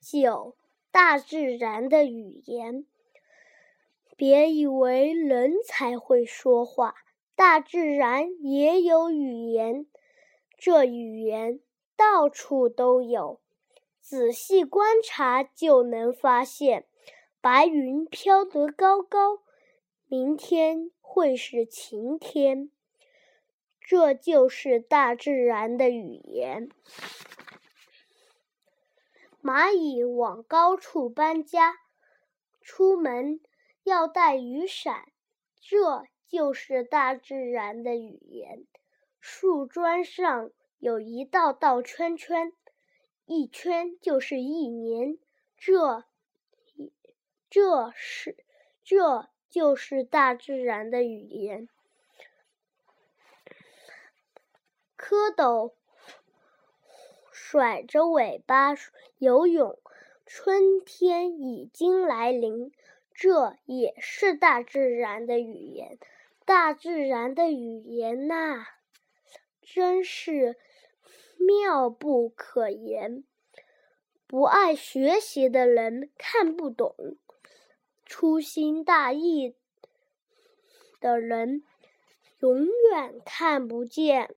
九、大自然的语言。别以为人才会说话，大自然也有语言。这语言到处都有，仔细观察就能发现。白云飘得高高，明天会是晴天。这就是大自然的语言。蚂蚁往高处搬家，出门要带雨伞，这就是大自然的语言。树桩上有一道道圈圈，一圈就是一年，这，这是，这就是大自然的语言。蝌蚪。甩着尾巴游泳，春天已经来临，这也是大自然的语言。大自然的语言呐，真是妙不可言。不爱学习的人看不懂，粗心大意的人永远看不见。